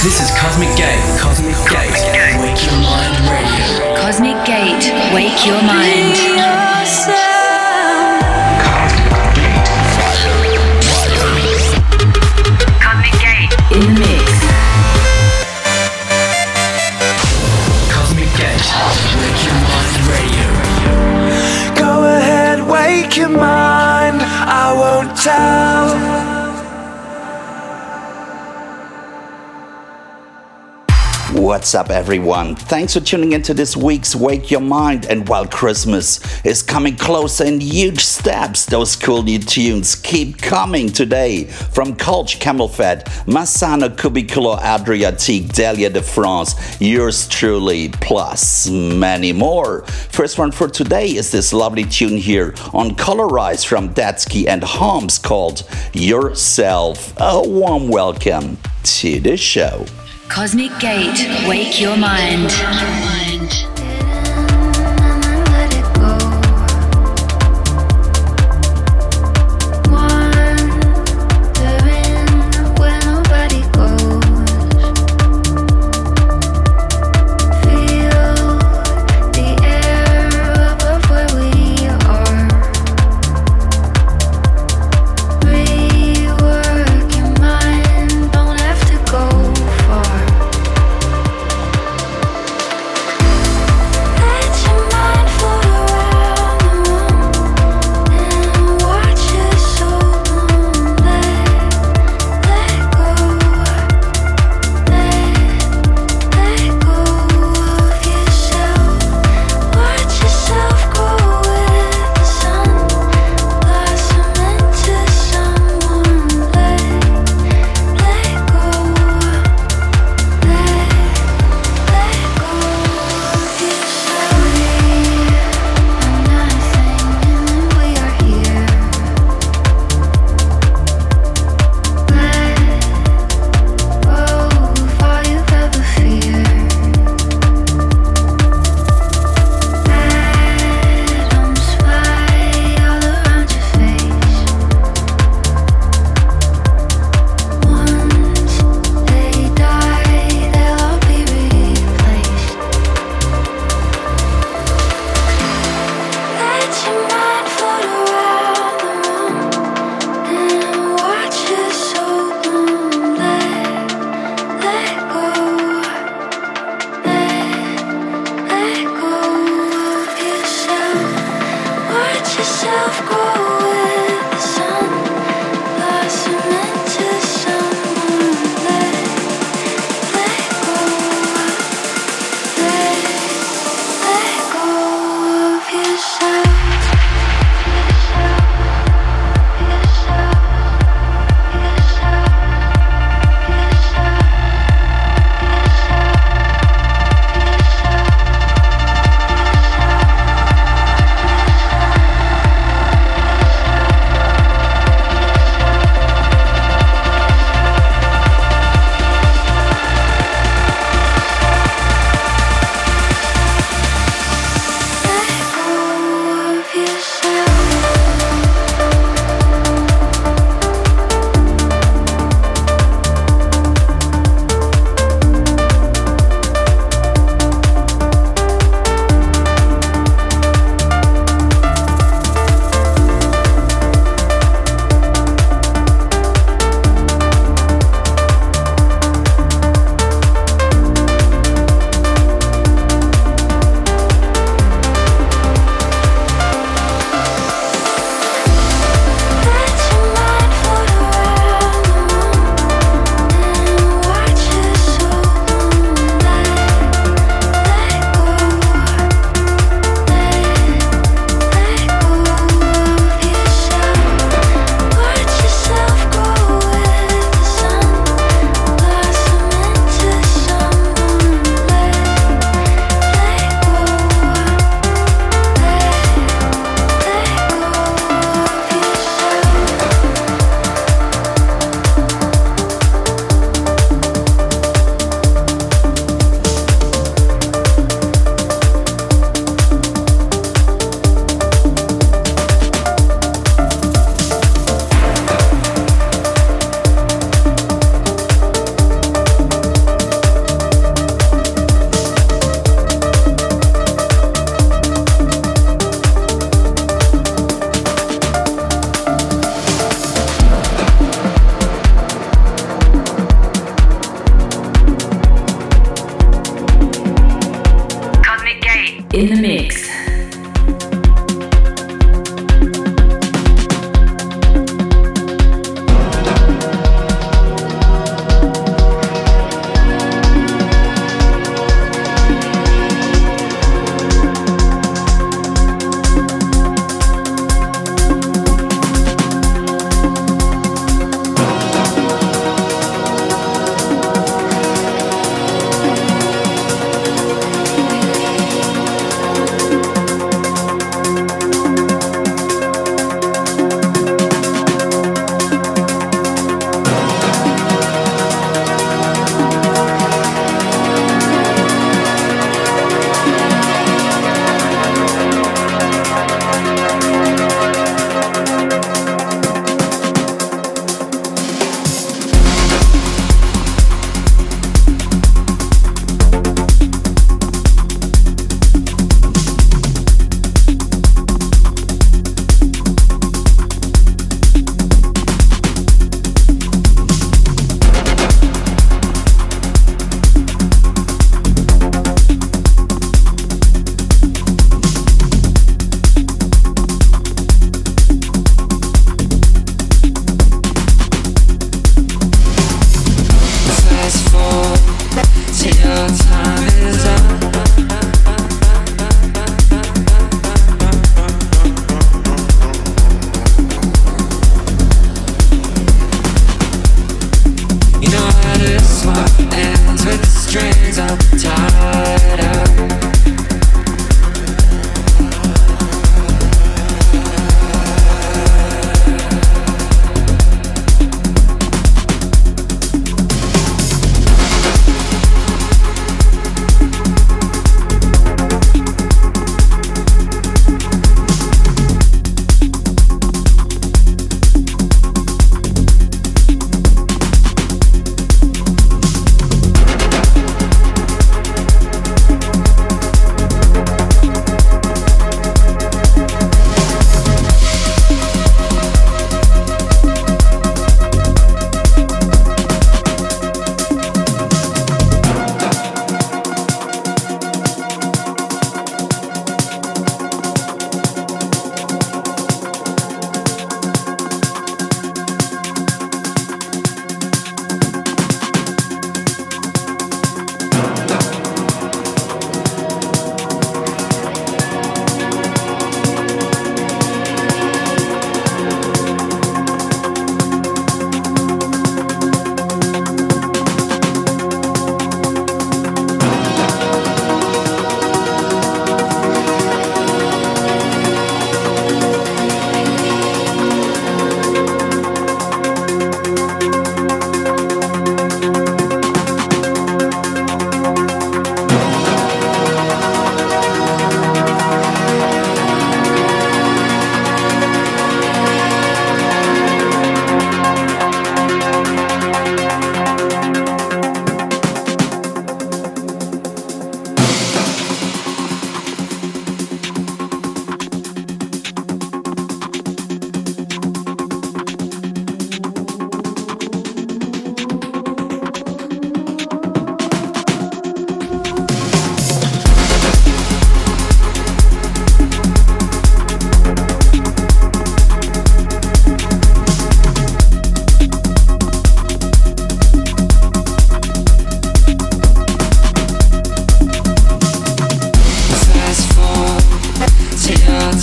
This is Cosmic Gate. Cosmic Gate. Wake your mind radio. Cosmic Gate. Wake your mind. What's up, everyone? Thanks for tuning into this week's Wake Your Mind. And while Christmas is coming closer in huge steps, those cool new tunes keep coming today from Kölsch CamelPhat, Massano Cubicolor Adriatique, Delia de France, yours truly, plus many more. First one for today is this lovely tune here on Colorize from Datsky and Homs called Yourself. A warm welcome to the show. Cosmic Gate. Wake your mind.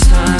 time.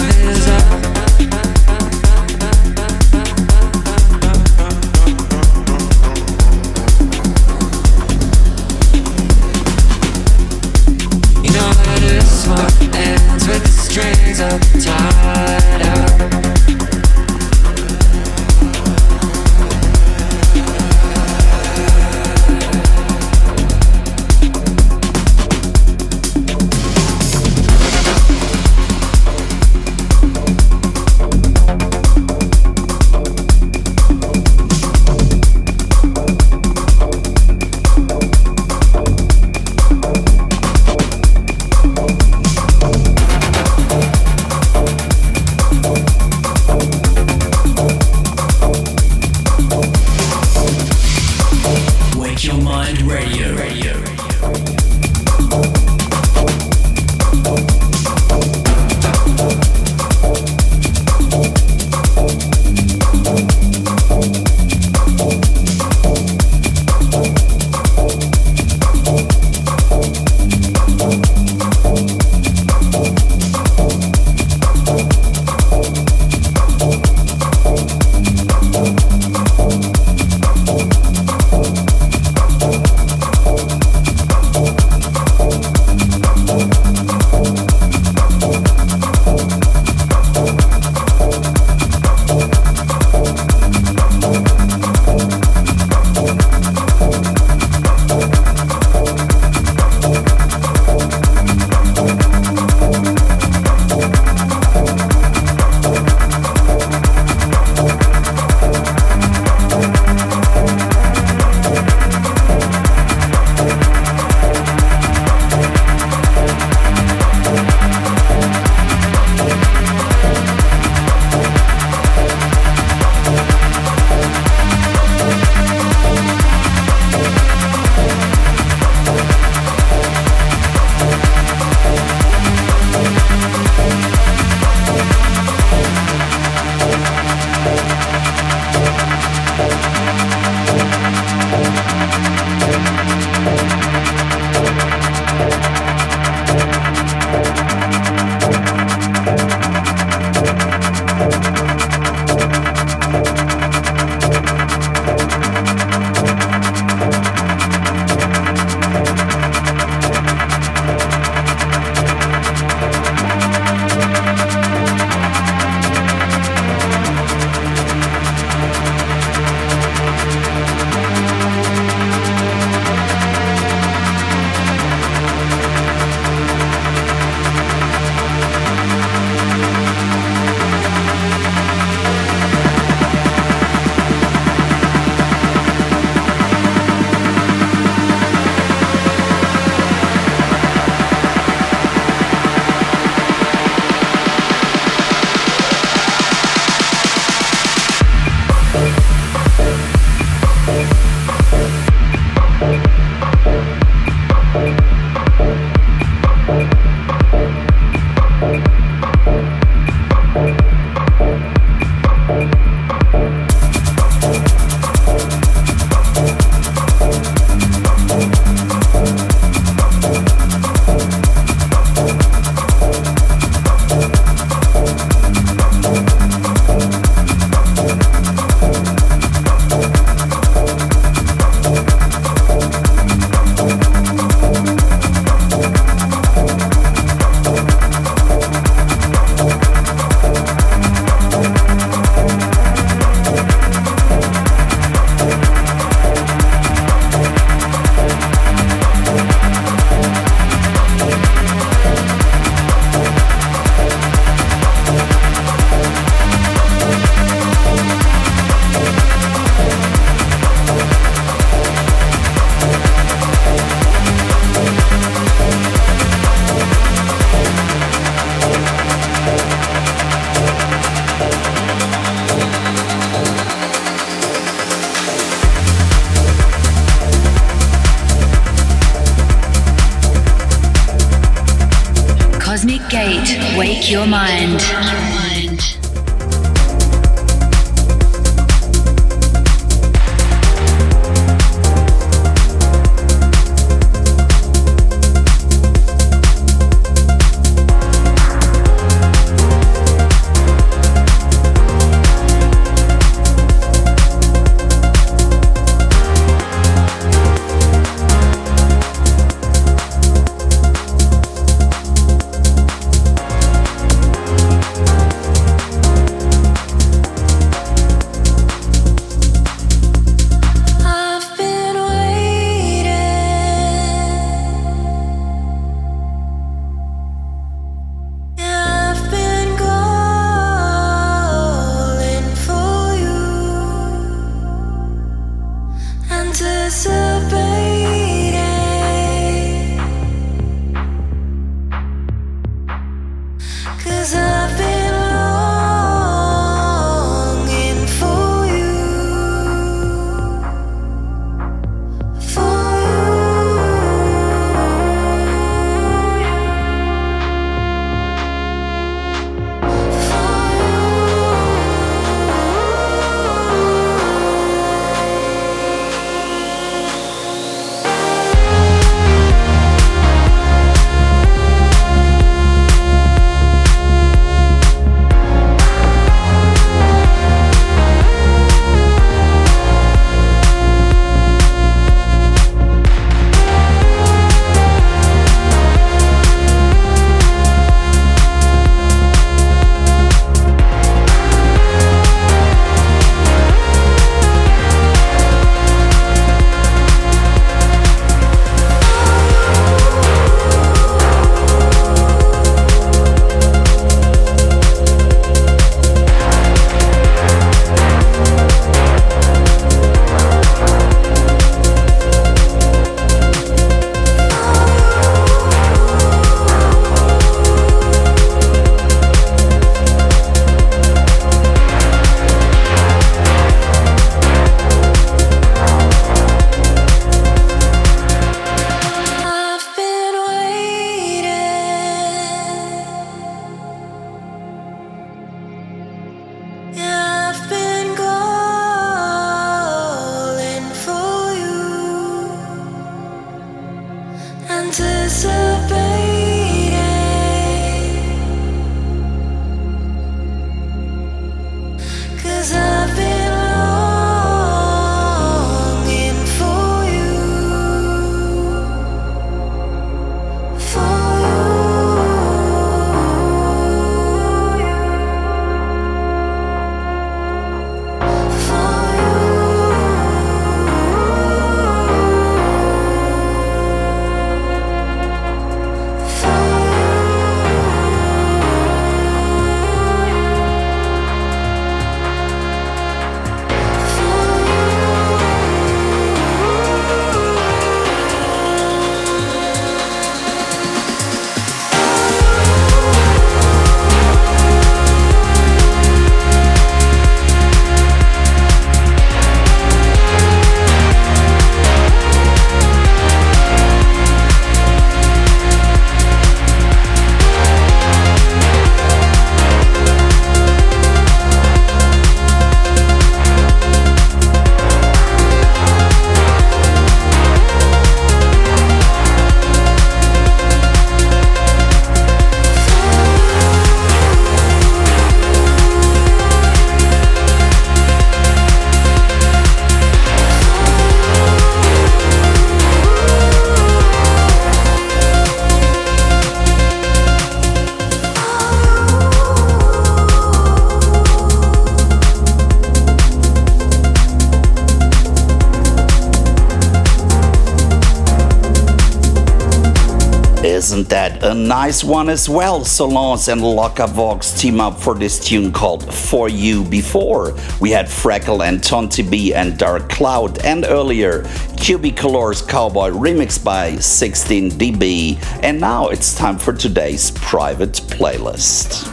Nice one as well? Solange and Vox team up for this tune called For You Before. We had Freckle and Tonti B and Dark Cloud, and earlier Cubicolor's Cowboy remixed by 16dB. And now it's time for today's private playlist.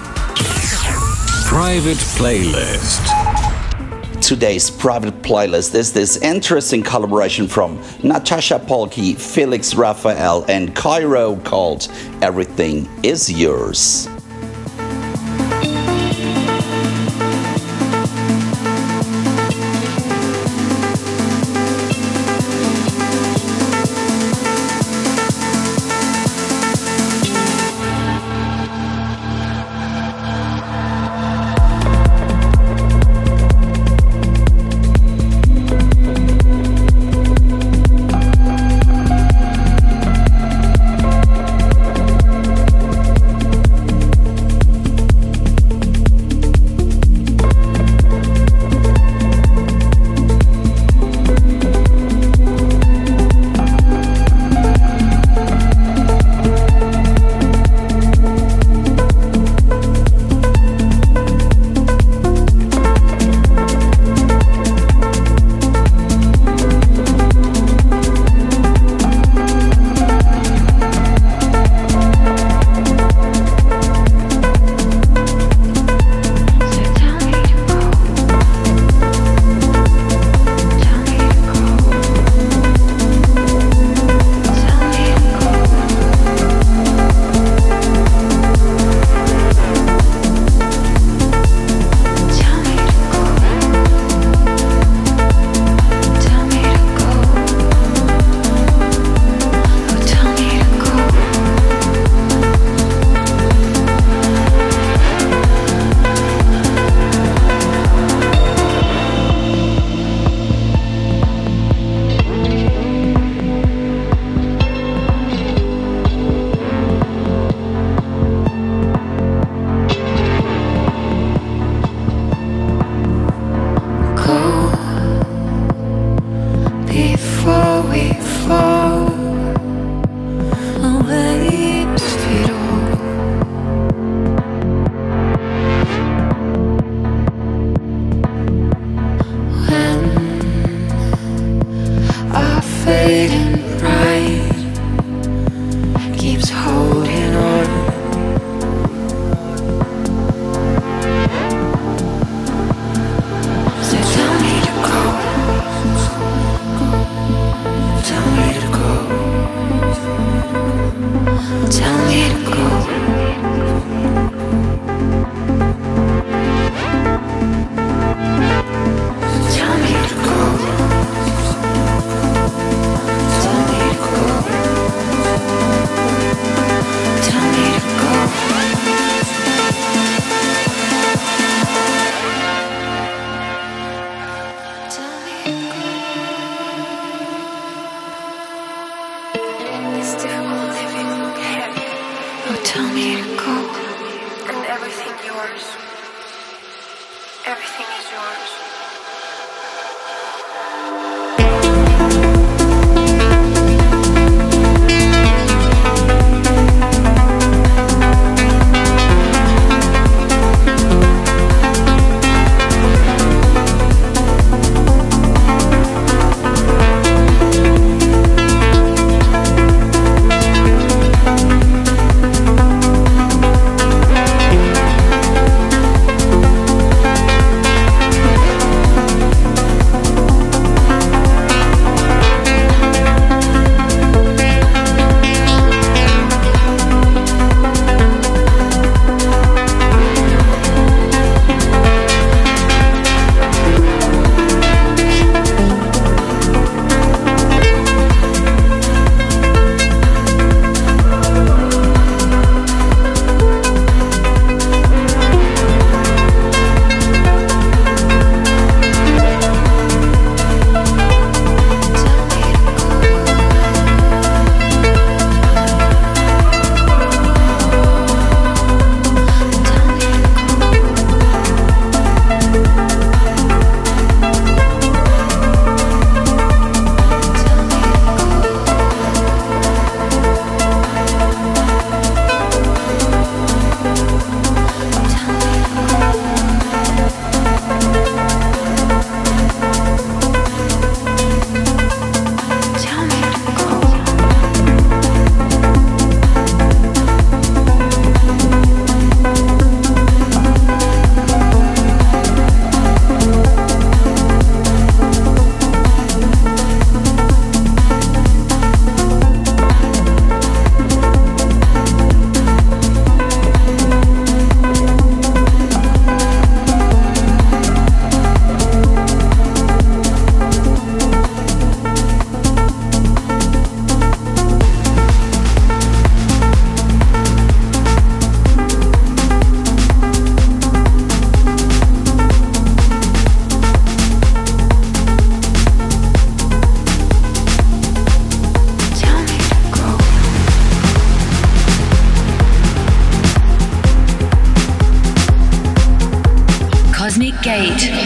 Private playlist. Today's private playlist is this interesting collaboration from Natasha Polké, Felix Raphael, and Cairo called Everything Is Yours.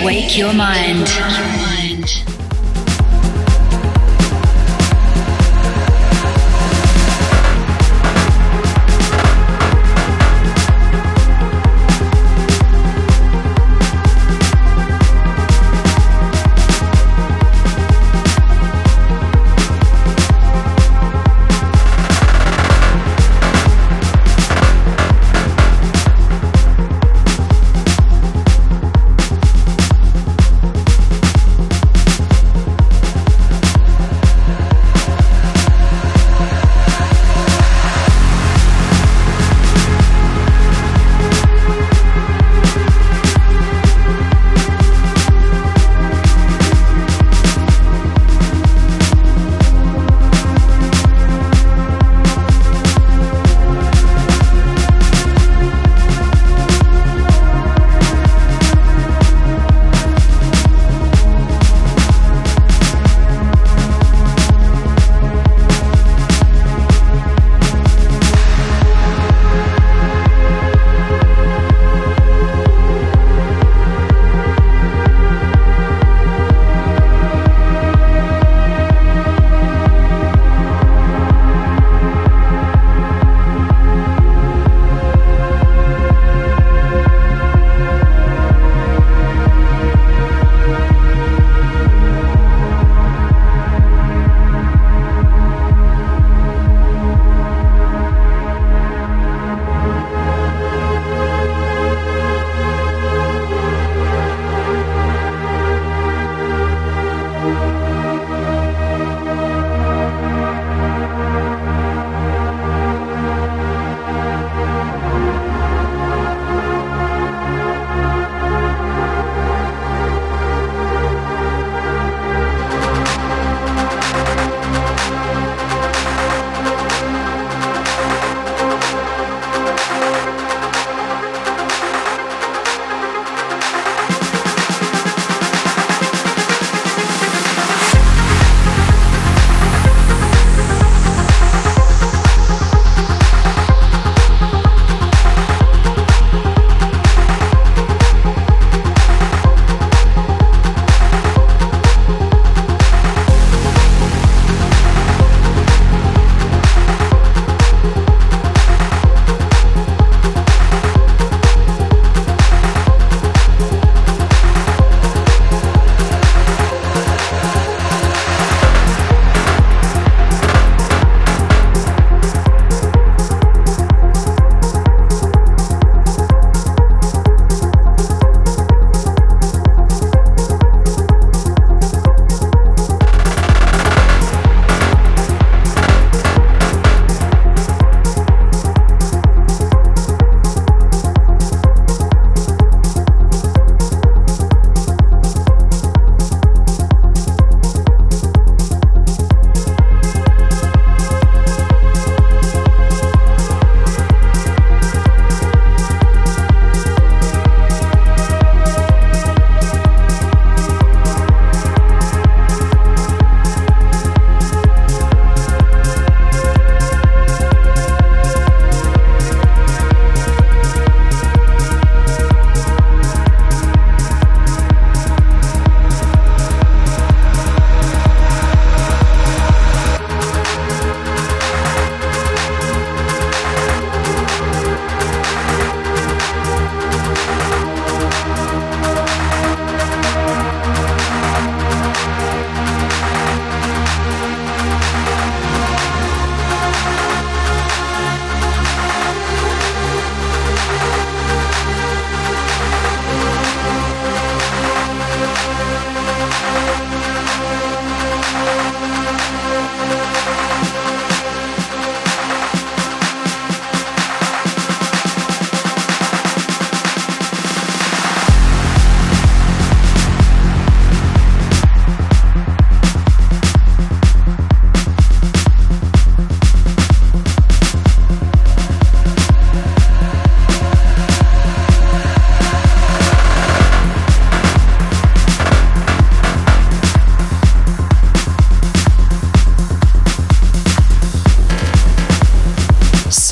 Wake your mind.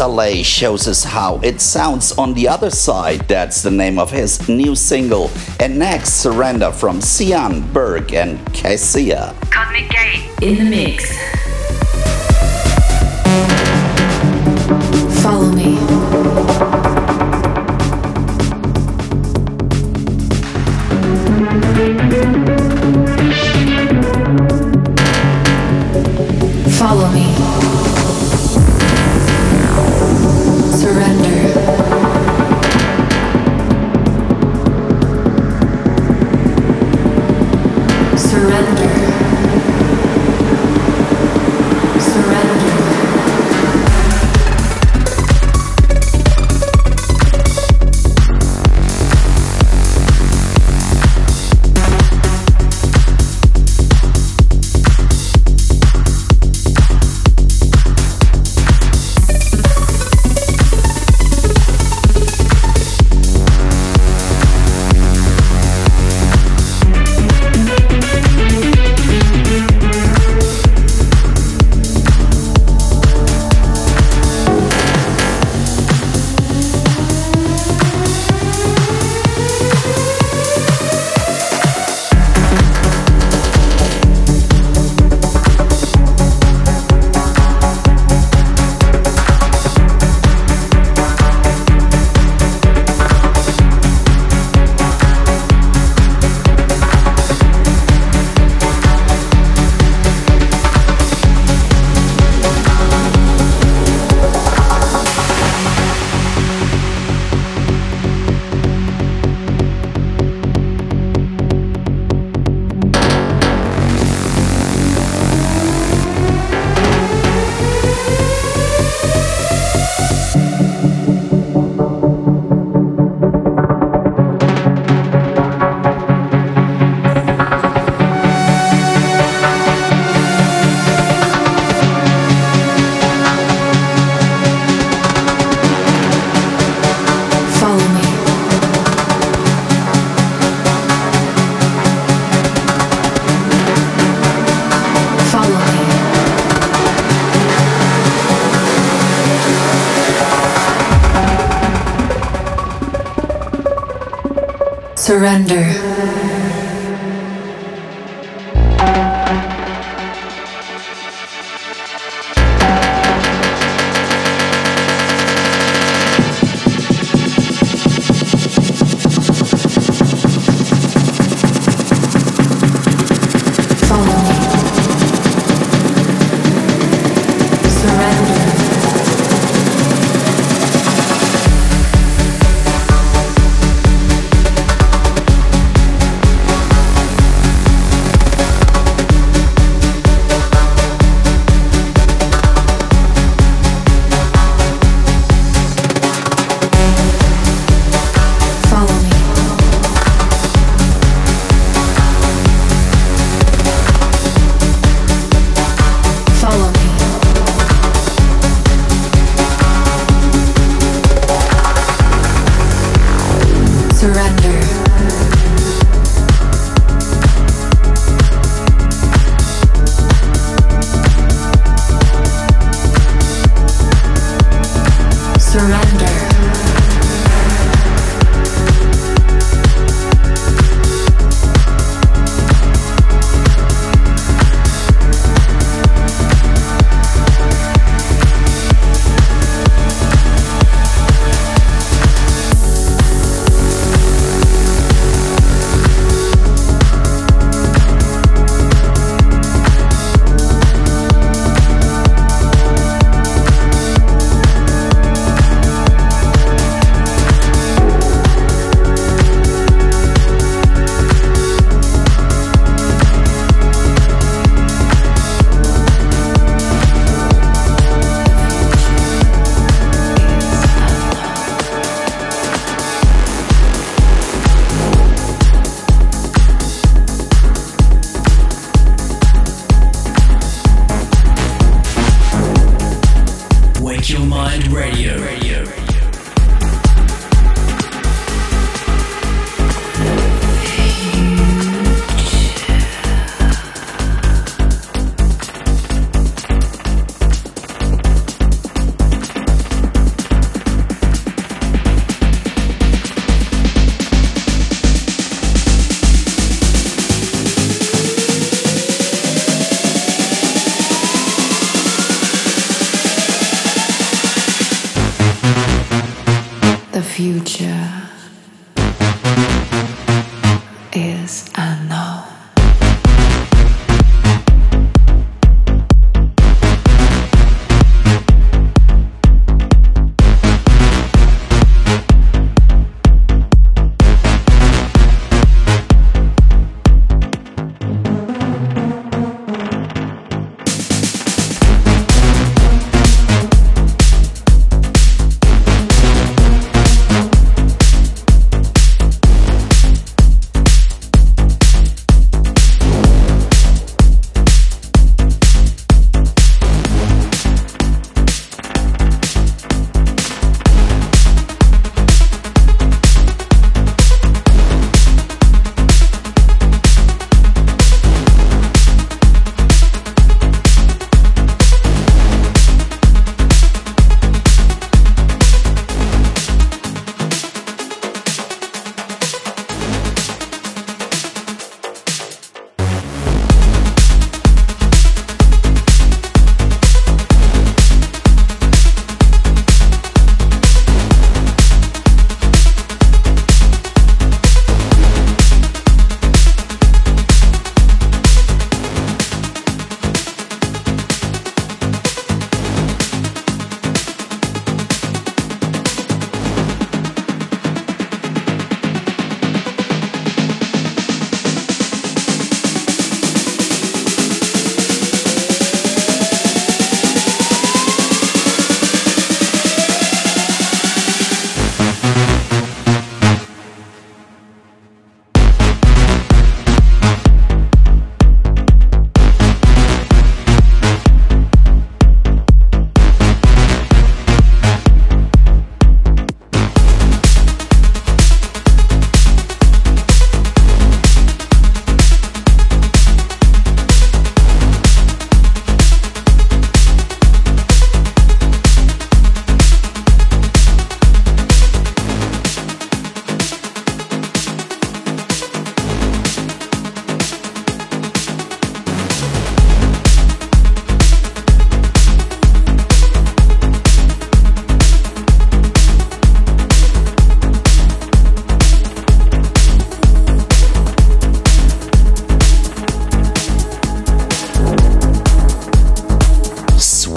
Saleh shows us how it sounds on the other side. That's the name of his new single. And next, Surrender from Sian, Berg, and Cassia. Cosmic Gate in the mix. Surrender.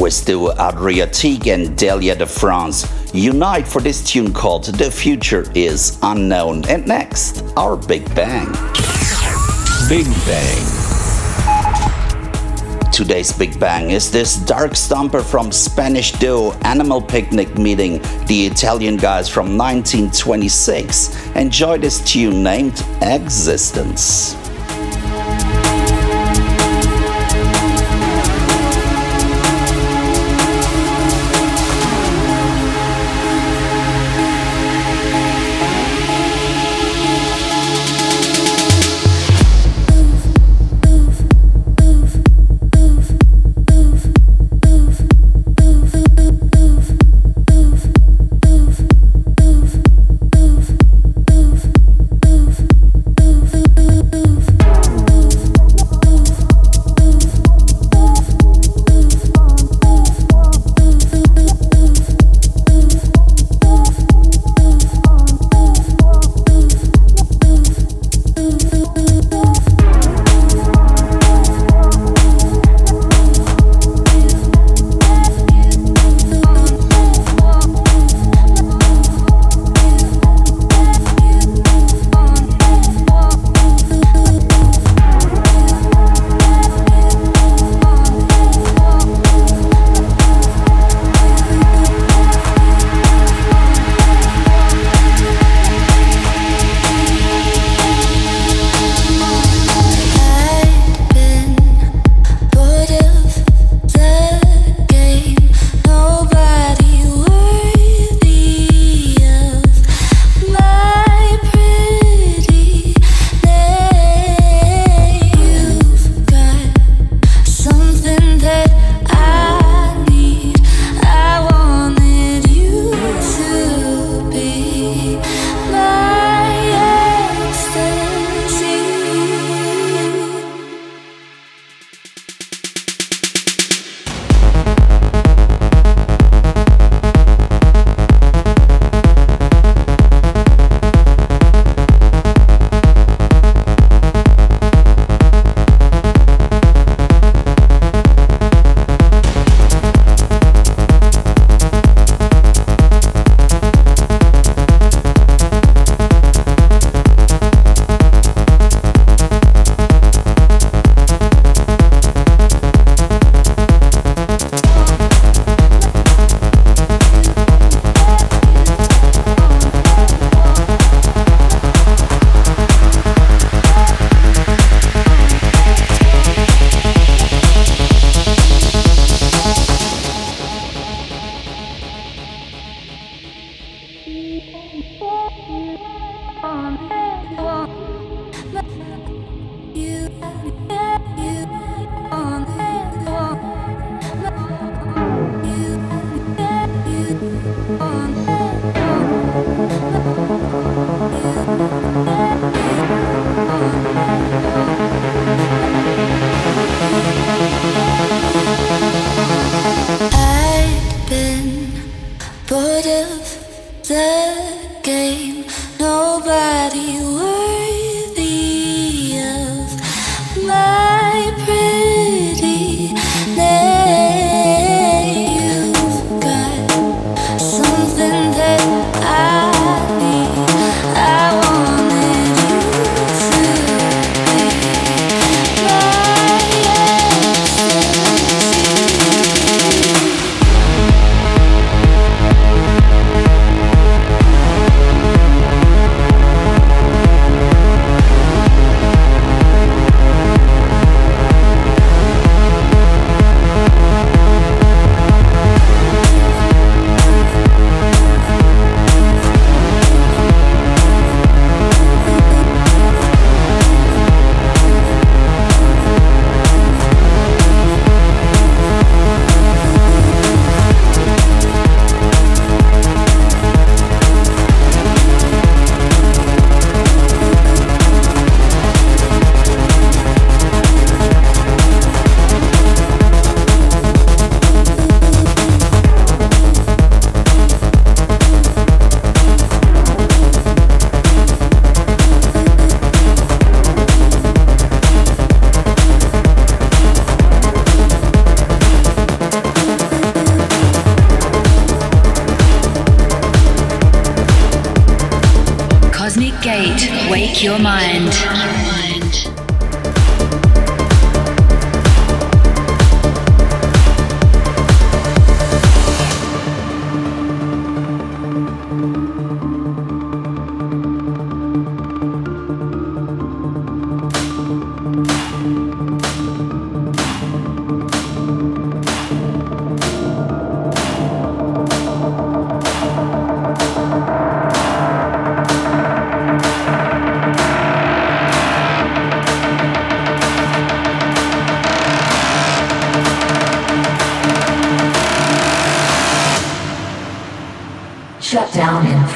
Duo Adriatique and Delhia de France unite for this tune called The Future is Unknown. And next, our Big Bang. Big Bang. Today's Big Bang is this dark stomper from Spanish duo Animal Picnic meeting the Italian guys from 1926. Enjoy this tune named Existence.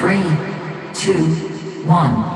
Three, two, one.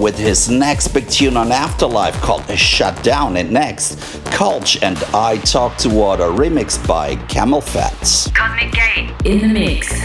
With his next big tune on Afterlife called Shut Down. And next, Kölsch and I Talk to Water remixed by CamelPhat. Cosmic Gate. In the mix.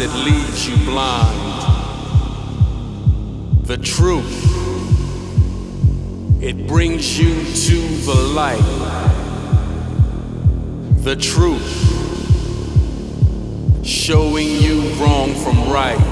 It leaves you blind. The truth, it brings you to the light. The truth, showing you wrong from right.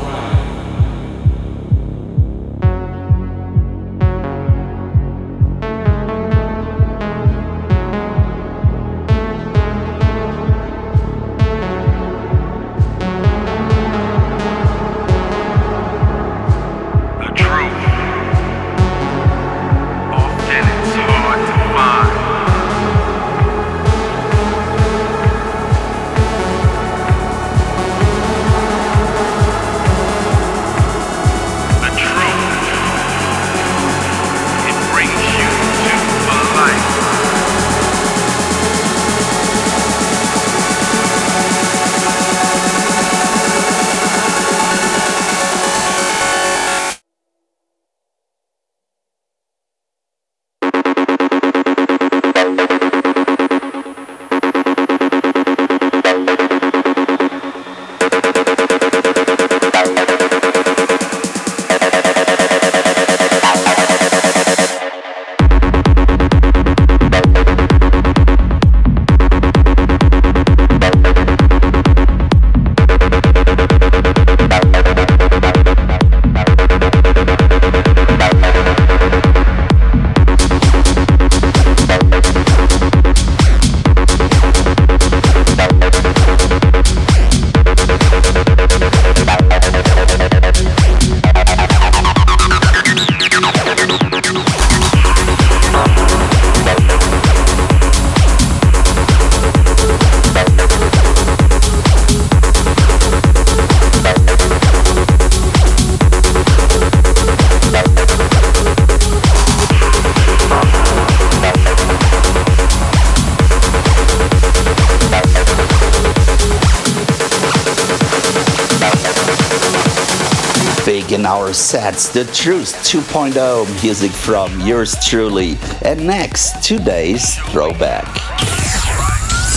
Sets the Truth 2.0 music from yours truly. And next, today's throwback.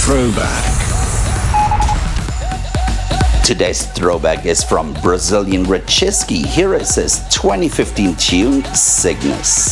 Throwback. Today's throwback is from Brazilian Wrechiski. Here is his 2015 tune, Cygnus.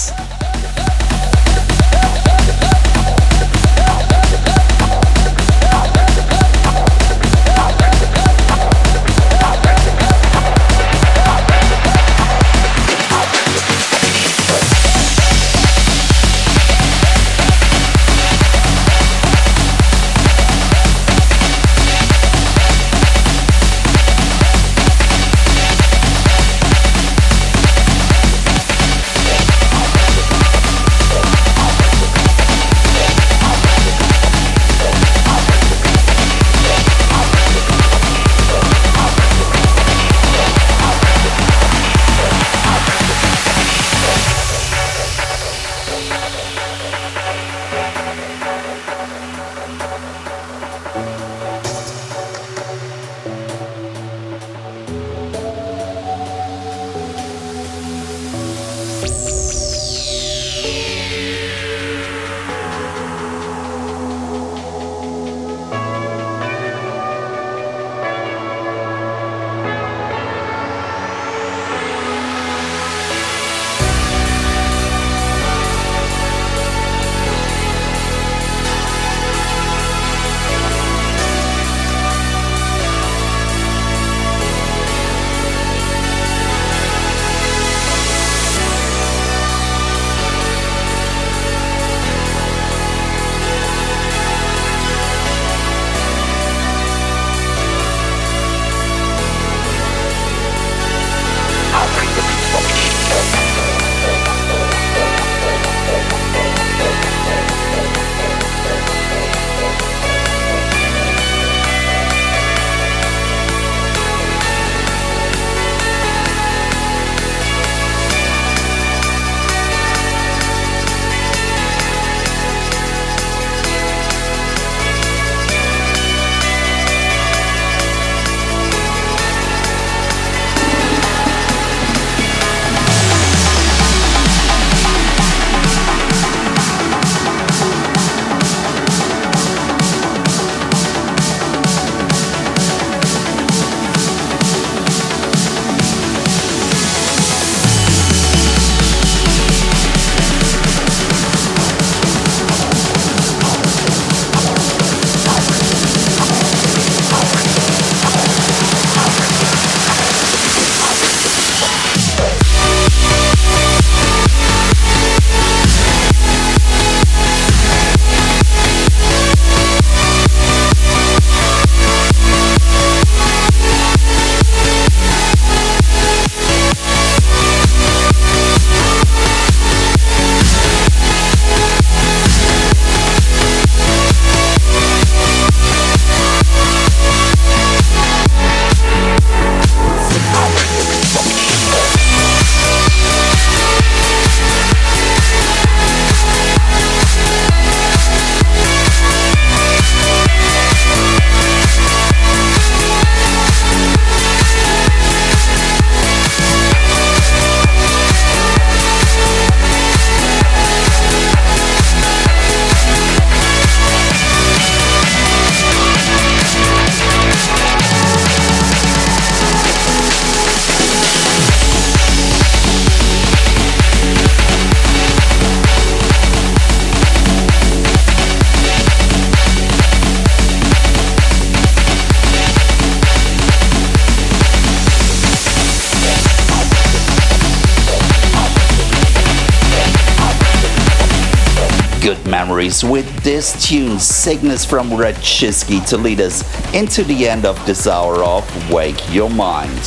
Memories with this tune, Cygnus from Wrechiski, to lead us into the end of this hour of Wake Your Mind.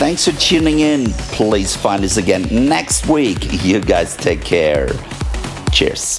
Thanks for tuning in. Please find us again next week. You guys take care. Cheers.